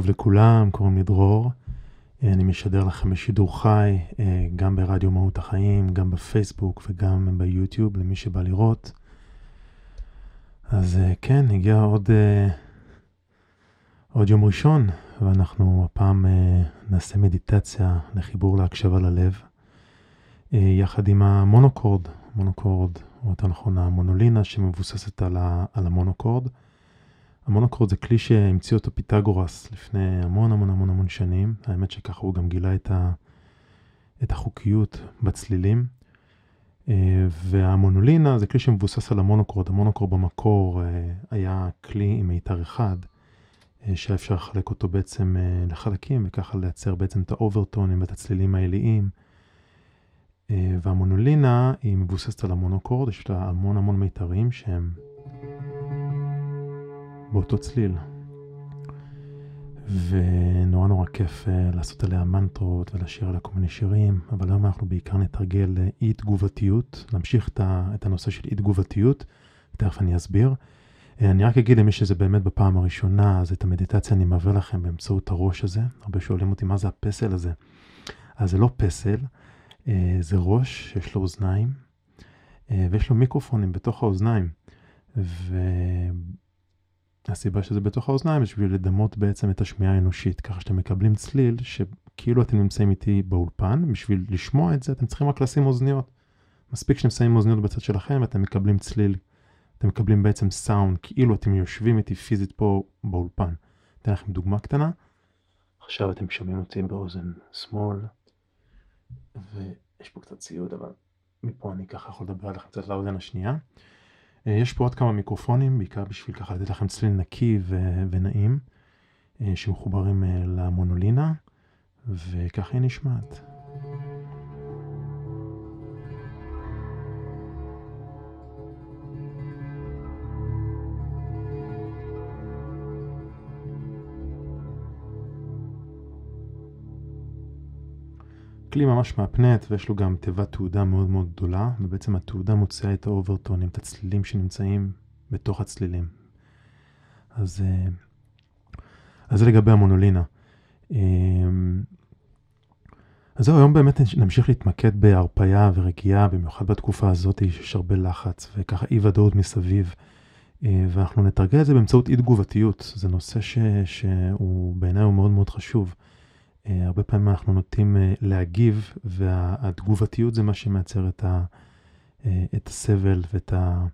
טוב לכולם, קוראים לי דרור. אה, אני משדר לכם בשידור חי, אה, גם ברדיו מהות החיים, גם בפייסבוק וגם ביוטיוב, למי שבא לראות. אז אה, כן, הגיע עוד, עוד יום ראשון, ואנחנו הפעם נעשה מדיטציה לחיבור להקשבה ללב, יחד עם המונוקורד, מונוקורד, או יותר נכון המונולינה שמבוססת על המונוקורד. המונוקורד זה כלי שהמציא אותו פיתגורס לפני המון המון המון המון שנים. האמת שככה הוא גם גילה את, ה, את החוקיות בצלילים. אה, והמונולינה זה כלי שמבוסס על המונוקורד. המונוקורד במקור אה, היה כלי עם מיתר אחד, אה, שהיה אפשר לחלק אותו בעצם לחלקים, וככה לייצר בעצם את האוברטונים ואת הצלילים העיליים. והמונולינה היא מבוססת על המונוקורד, יש לה המון המון מיתרים שהם באותו צליל. ונורא נורא כיף uh, לעשות עליה מנטרות ולשיר עליה כל מיני שירים, אבל היום אנחנו בעיקר נתרגל אה, אי תגובתיות, נמשיך את, הנושא של אי תגובתיות, תכף אני אסביר. Uh, אני רק אגיד למי שזה באמת בפעם הראשונה, אז את המדיטציה אני מעביר לכם באמצעות הראש הזה. הרבה שואלים אותי מה זה הפסל הזה. אז זה לא פסל, זה ראש שיש לו אוזניים, ויש לו מיקרופונים בתוך האוזניים. ו... הסיבה שזה בתוך האוזניים בשביל לדמות בעצם את השמיעה האנושית, ככה שאתם מקבלים צליל שכאילו אתם נמצאים איתי באולפן, בשביל לשמוע את זה אתם צריכים רק לשים אוזניות. מספיק שאתם שמים אוזניות בצד שלכם ואתם מקבלים צליל, אתם מקבלים בעצם סאונד, כאילו אתם יושבים איתי פיזית פה באולפן. אתן לכם דוגמה קטנה. עכשיו אתם שומעים אותי באוזן שמאל, ויש פה קצת ציוד, אבל מפה אני ככה יכול לדבר עליכם קצת לאוזן השנייה. אה, יש פה עוד כמה מיקרופונים, בעיקר בשביל ככה לתת לכם צליל נקי ו- ונעים, אה, שמחוברים אה, למונולינה, וככה היא נשמעת. כלי ממש מהפנט ויש לו גם תיבת תעודה מאוד מאוד גדולה, ובעצם התעודה מוציאה את האוברטונים, את הצלילים שנמצאים בתוך הצלילים. אז, אה, אז זה לגבי המונולינה. אה, אז זהו, היום באמת נמשיך להתמקד בהרפייה ורגיעה, במיוחד בתקופה הזאת שיש הרבה לחץ וככה אי ודאות מסביב. אה, ואנחנו נתרגל את זה באמצעות אי תגובתיות. זה נושא ש, שהוא בעיניי הוא מאוד מאוד חשוב. אה, הרבה פעמים אנחנו נוטים אה, להגיב, והתגובתיות זה מה שמייצר את, ה, אה, את הסבל ואת ה,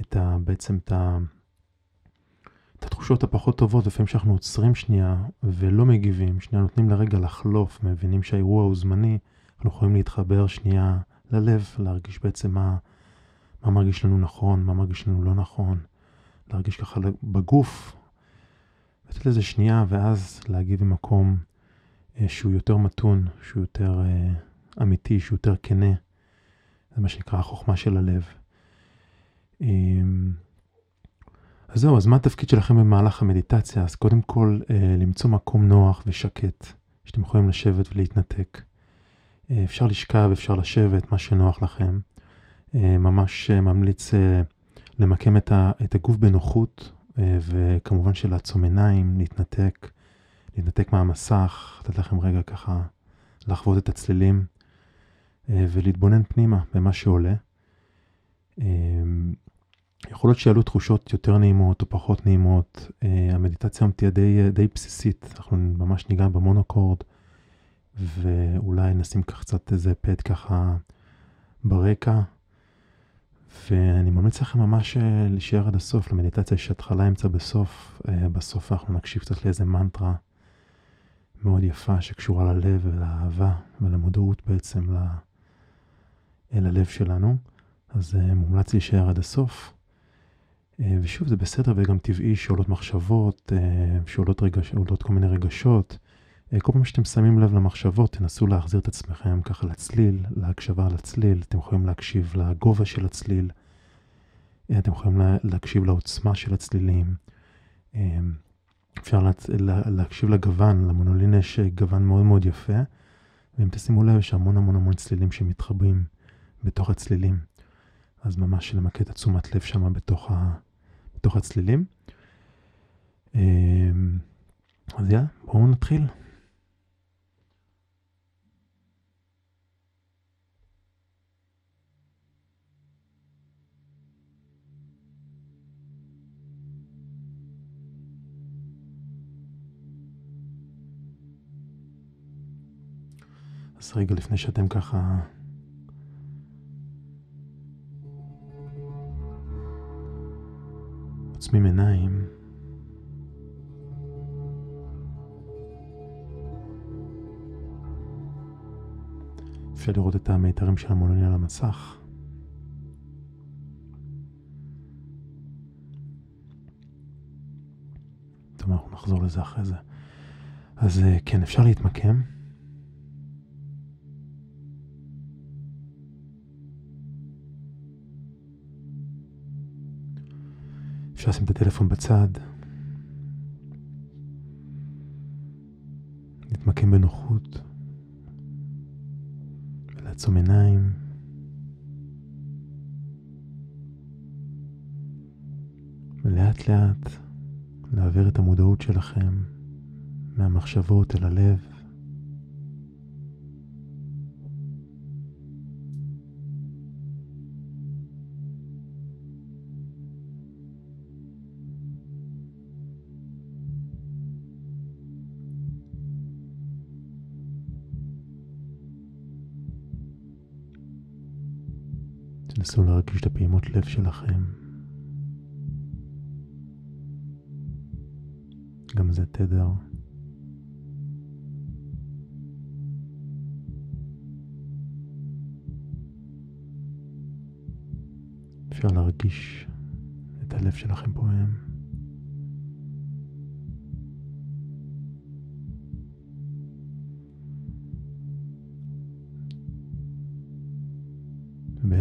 את ה, בעצם את, ה, את התחושות הפחות טובות, לפעמים שאנחנו עוצרים שנייה ולא מגיבים, שנייה נותנים לרגע לחלוף, מבינים שהאירוע הוא זמני, אנחנו יכולים להתחבר שנייה ללב, להרגיש בעצם מה, מה מרגיש לנו נכון, מה מרגיש לנו לא נכון, להרגיש ככה בגוף, לתת לזה שנייה ואז להגיב במקום אה, שהוא יותר מתון, שהוא יותר uh, אמיתי, שהוא יותר כנה. זה מה שנקרא החוכמה של הלב. Um, אז זהו, אז מה התפקיד שלכם במהלך המדיטציה? אז קודם כל, uh, למצוא מקום נוח ושקט, שאתם יכולים לשבת ולהתנתק. אפשר לשכב, אפשר לשבת, מה שנוח לכם. ממש ממליץ למקם את, הגוף בנוחות, וכמובן שלעצום עיניים, להתנתק. להתנתק מהמסך, לתת לכם רגע ככה לחוות את הצלילים אה, ולהתבונן פנימה במה שעולה. אה, יכול להיות שיעלו תחושות יותר נעימות או פחות נעימות. אה, המדיטציה תהיה די, די בסיסית, אנחנו ממש ניגע במונוקורד, ואולי נשים קצת איזה פד ככה ברקע. ואני ממליץ לכם ממש להישאר עד הסוף, למדיטציה יש התחלה, אמצע, בסוף. בסוף אנחנו נקשיב קצת לאיזה מנטרה מאוד יפה שקשורה ללב ולאהבה ולמודעות בעצם ל... אל הלב שלנו, אז uh, מומלץ להישאר עד הסוף. Uh, ושוב, זה בסדר וגם טבעי שעולות מחשבות, uh, שעולות רגש, כל מיני רגשות. כל פעם שאתם שמים לב למחשבות, תנסו להחזיר את עצמכם ככה לצליל, להקשבה לצליל. אתם יכולים להקשיב לגובה של הצליל. אתם יכולים לה, להקשיב לעוצמה של הצלילים. אפשר לה, לה, להקשיב לגוון, למונולין יש גוון מאוד מאוד יפה. ואם תשימו לב, יש המון המון המון צלילים שמתחברים. בתוך הצלילים. אז ממש למקד את תשומת לב שם בתוך, ה, בתוך הצלילים. אמ, אז יאללה, בואו נתחיל. רגע לפני שאתם ככה עוצמים עיניים. אפשר לראות את המיתרים של המולוני על המסך. טוב, אנחנו נחזור לזה אחרי זה. אז אה, כן, אפשר להתמקם. אפשר לשים את הטלפון בצד. להתמקם בנוחות. ולעצום עיניים. ולאט לאט להעביר את המודעות שלכם מהמחשבות אל הלב. תנסו להרגיש את הפעימות לב שלכם. גם זה תדר. אפשר להרגיש את הלב שלכם פועם.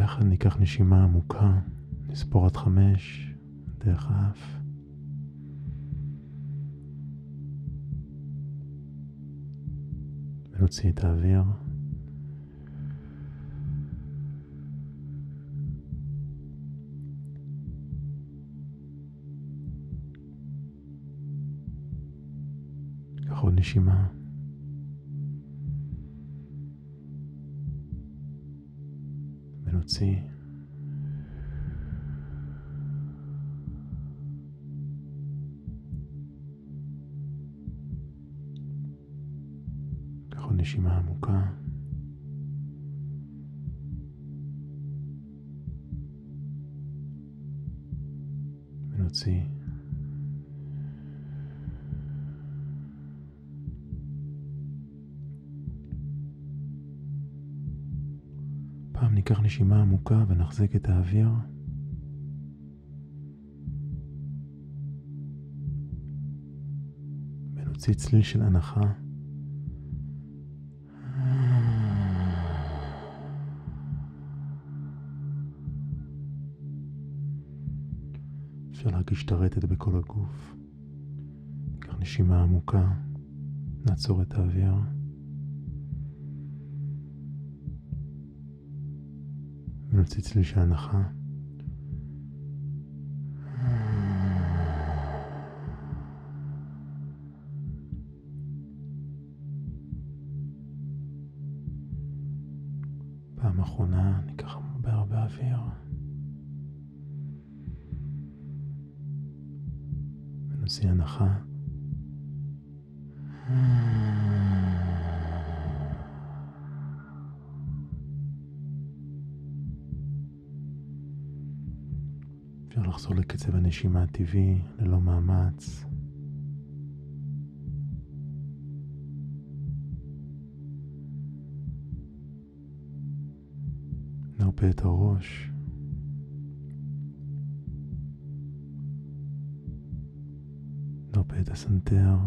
ביחד ניקח נשימה עמוקה, נספור עד חמש דרך האף. ונוציא את האוויר. קח עוד נשימה. ונוציא. קח עוד נשימה עמוקה. ונוציא. ניקח נשימה עמוקה ונחזיק את האוויר. ונוציא צליל של הנחה. אפשר להרגיש את הרטט בכל הגוף. ניקח נשימה עמוקה, נעצור את האוויר. ונוציא צליל של הנחה. פעם אחרונה ניקח הרבה הרבה אוויר. ונוציא הנחה. לחזור לקצב הנשימה הטבעי ללא מאמץ. נרפה את הראש. נרפה את הסנטר,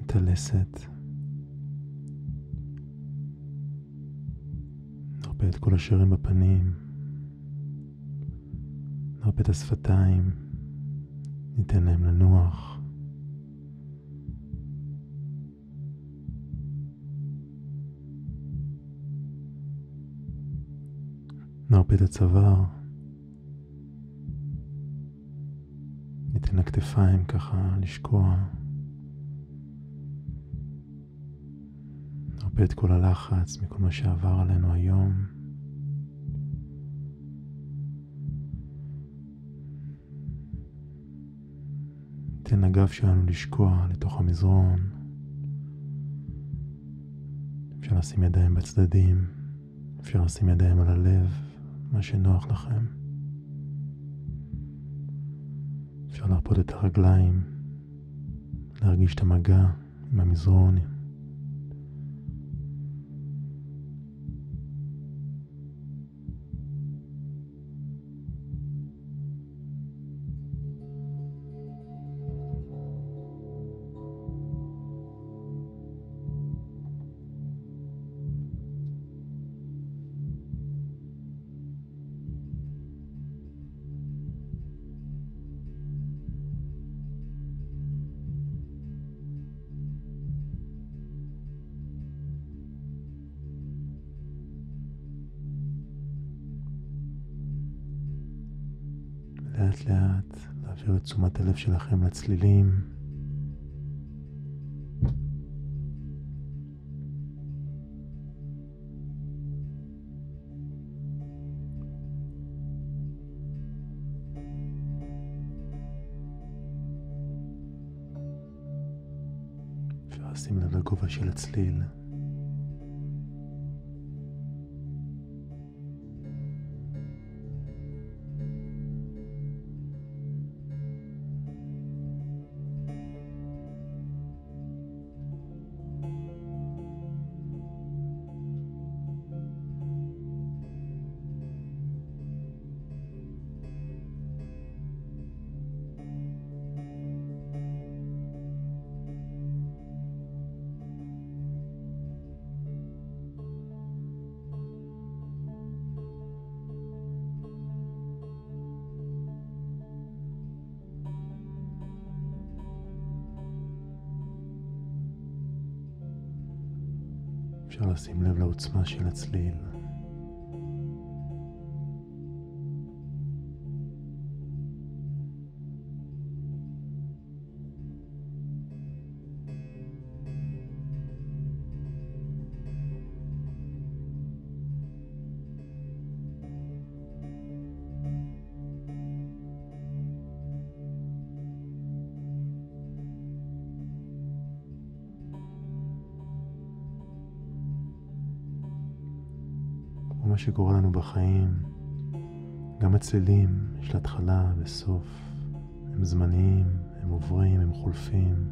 את הלסת. נרפה את כל השרים בפנים. נרפה את השפתיים. ניתן להם לנוח. נרפה את הצוואר. ניתן לכתפיים ככה לשקוע. נרפה את כל הלחץ מכל מה שעבר עלינו היום. ניתן לגב שלנו לשקוע לתוך המזרון. אפשר לשים ידיים בצדדים, אפשר לשים ידיים על הלב, מה שנוח לכם. אפשר להרפות את הרגליים, להרגיש את המגע עם המזרון. לאט לאט להעביר את תשומת הלב שלכם לצלילים. אפשר לשים לב לגובה של הצליל. אפשר לשים לב לעוצמה של הצליל. שקורה לנו בחיים, גם הצלילים, יש לה התחלה וסוף. הם זמניים, הם עוברים, הם חולפים.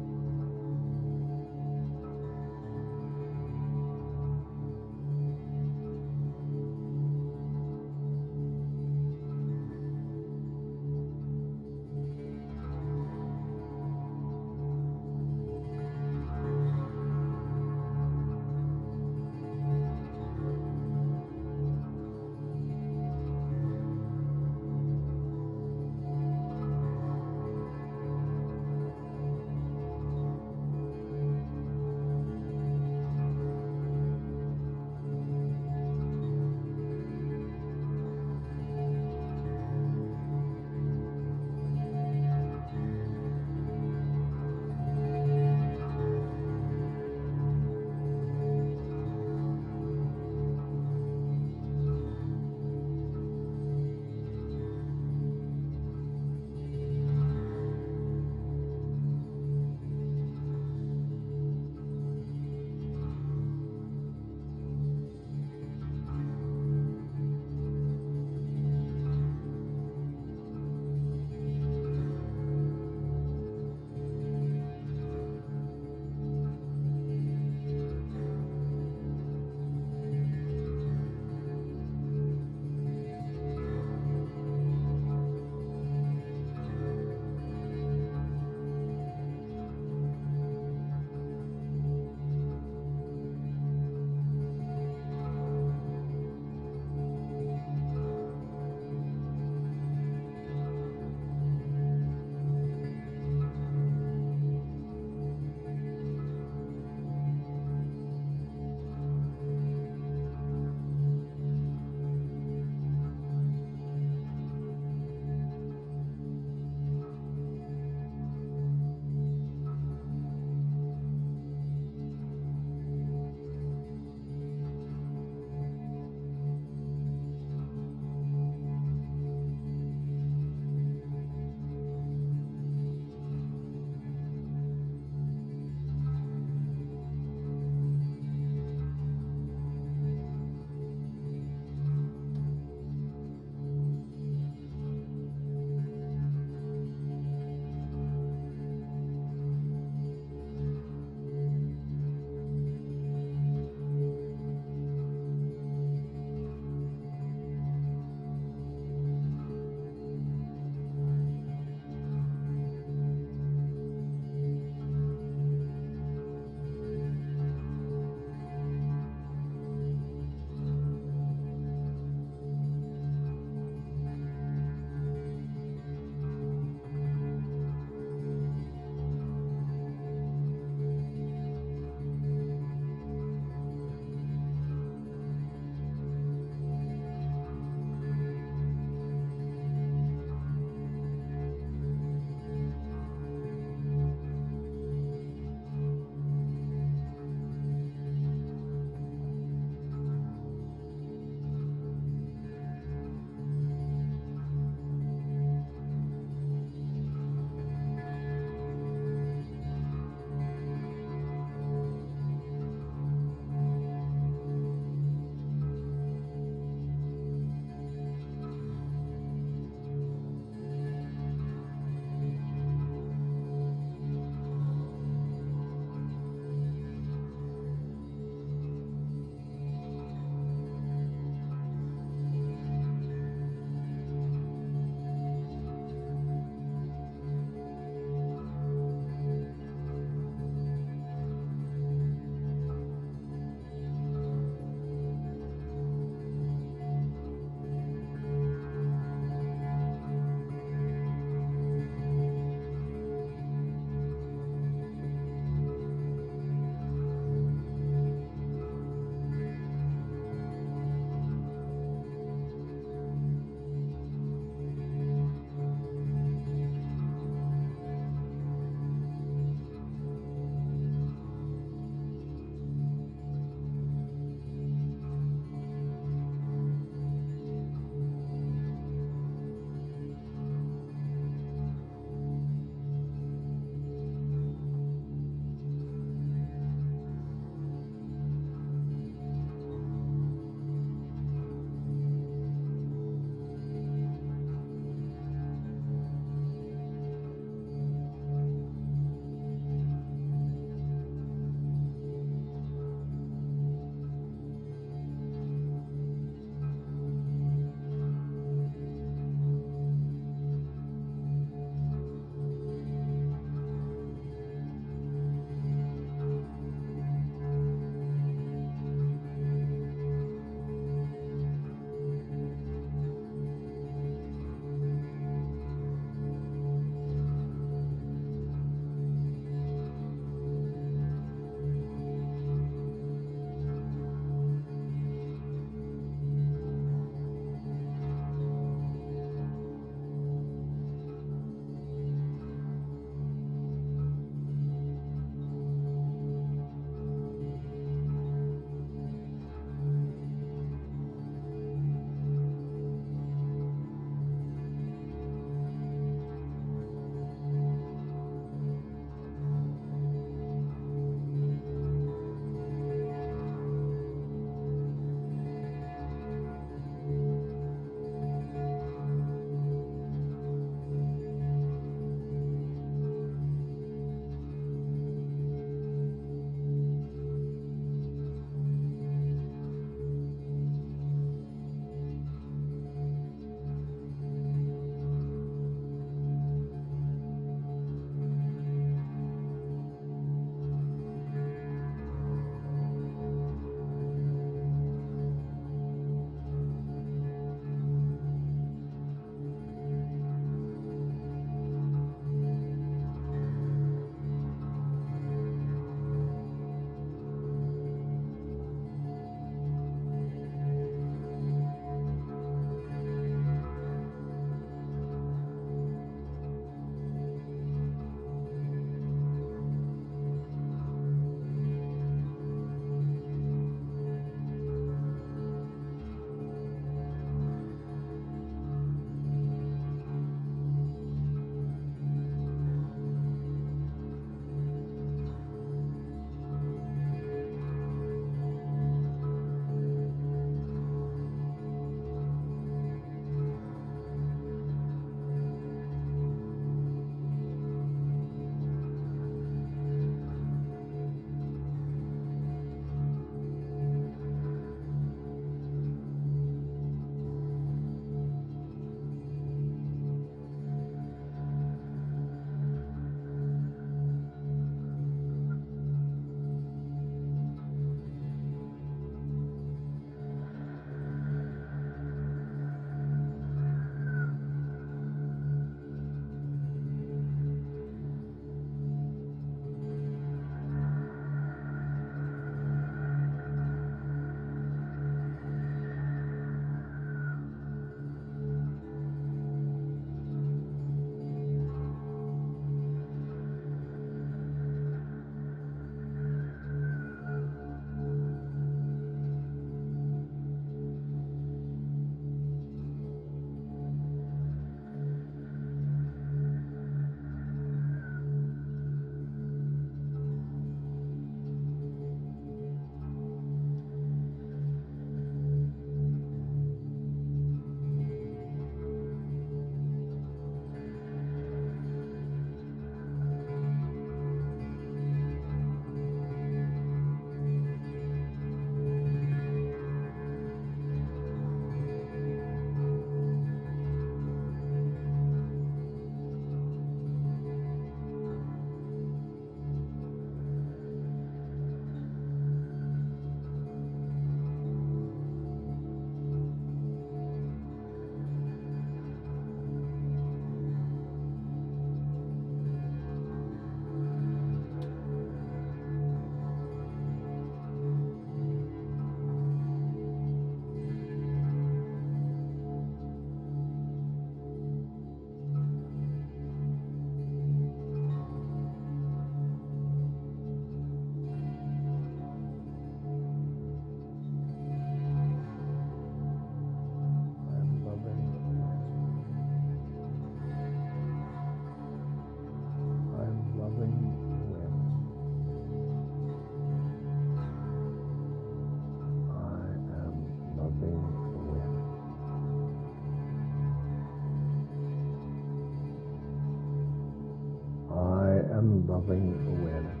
Loving awareness.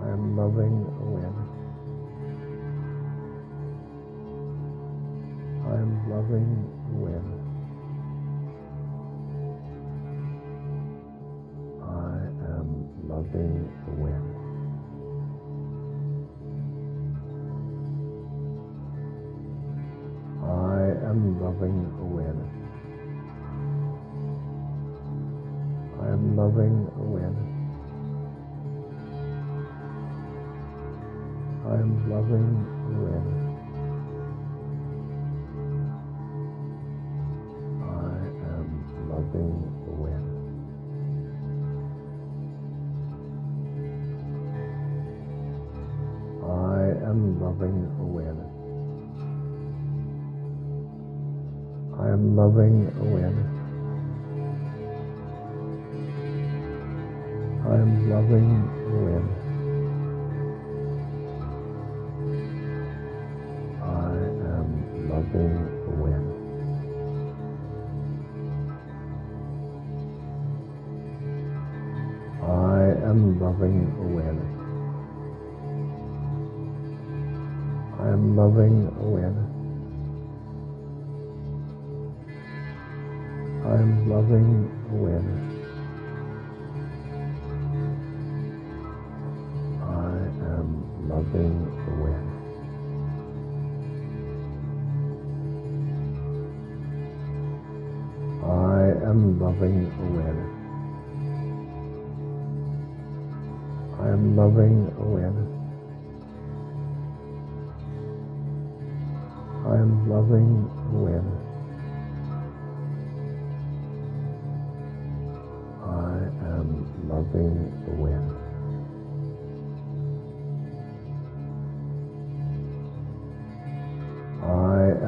I am loving awareness. I am loving awareness. I am loving awareness. I am loving awareness. I am loving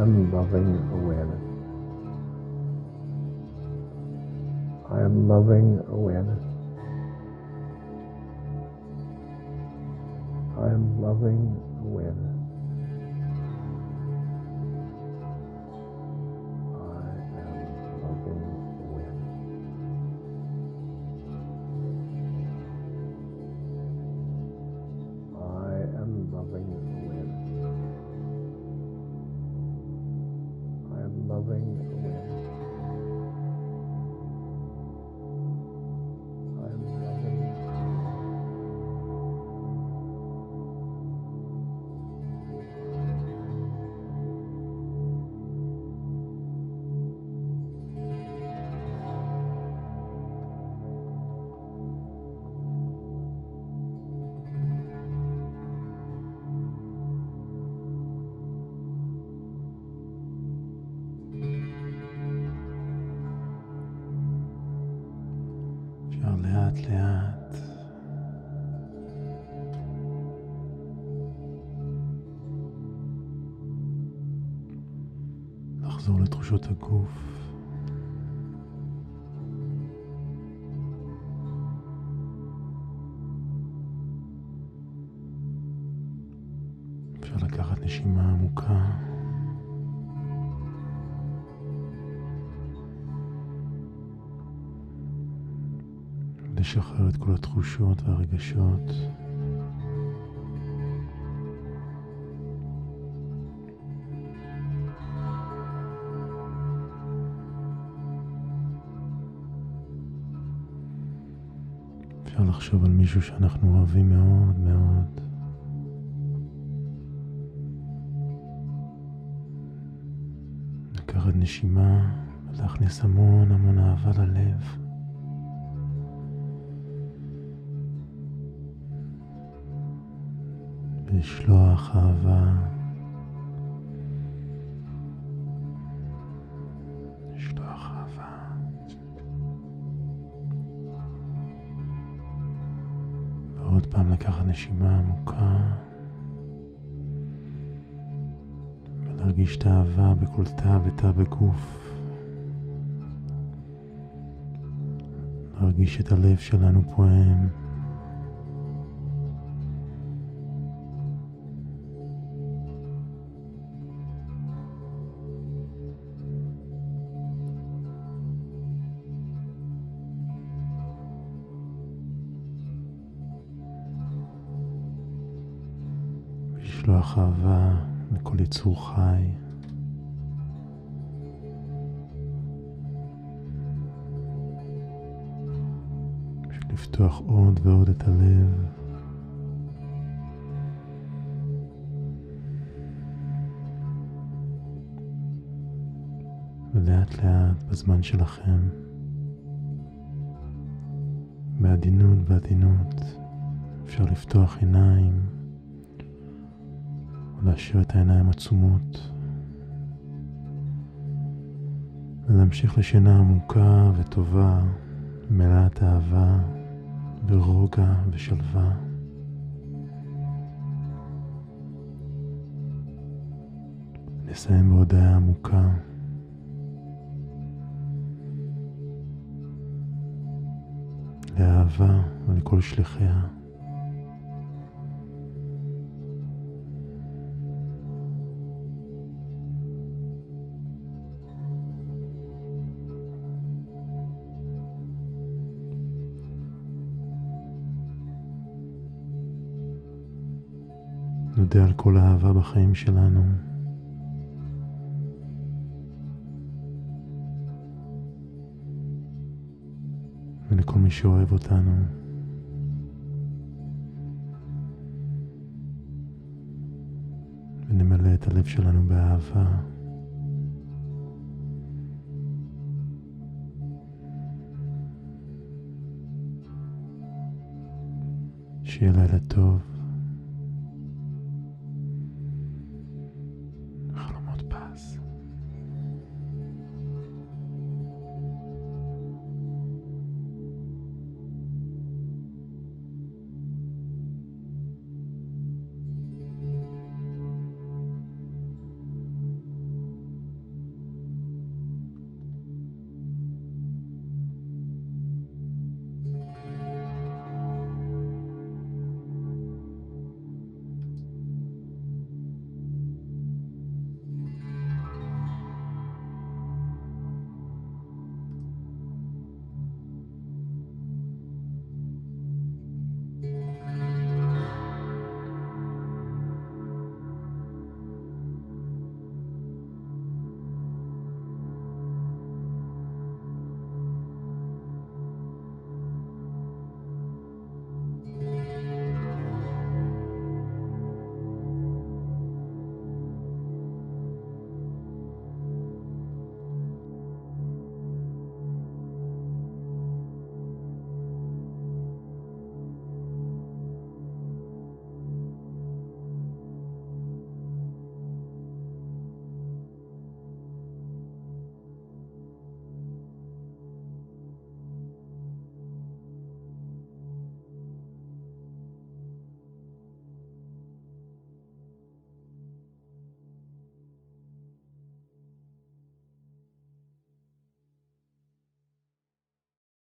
am loving awareness. I am loving awareness. I am loving awareness. לאט לאט לחזור לתחושות הגוף. אפשר לקחת נשימה עמוקה. לשחרר את כל התחושות והרגשות. אפשר לחשוב על מישהו שאנחנו אוהבים מאוד מאוד. לקחת נשימה ולהכניס המון המון אהבה ללב. ולשלוח אהבה. לשלוח אהבה. ועוד פעם לקחת נשימה עמוקה. ולהרגיש את האהבה בכל תא ותא בגוף. להרגיש את הלב שלנו פועם. לשלוח אהבה לכל יצור חי. בשביל לפתוח עוד ועוד את הלב. ולאט לאט בזמן שלכם, בעדינות בעדינות, אפשר לפתוח עיניים ולהשאיר את העיניים עצומות ולהמשיך לשינה עמוקה וטובה, מלאת אהבה ורוגע ושלווה. נסיים בהודעה עמוקה. לאהבה ולכל שליחיה. נודה על כל האהבה בחיים שלנו. ולכל מי שאוהב אותנו. ונמלא את הלב שלנו באהבה. שיהיה לילה טוב.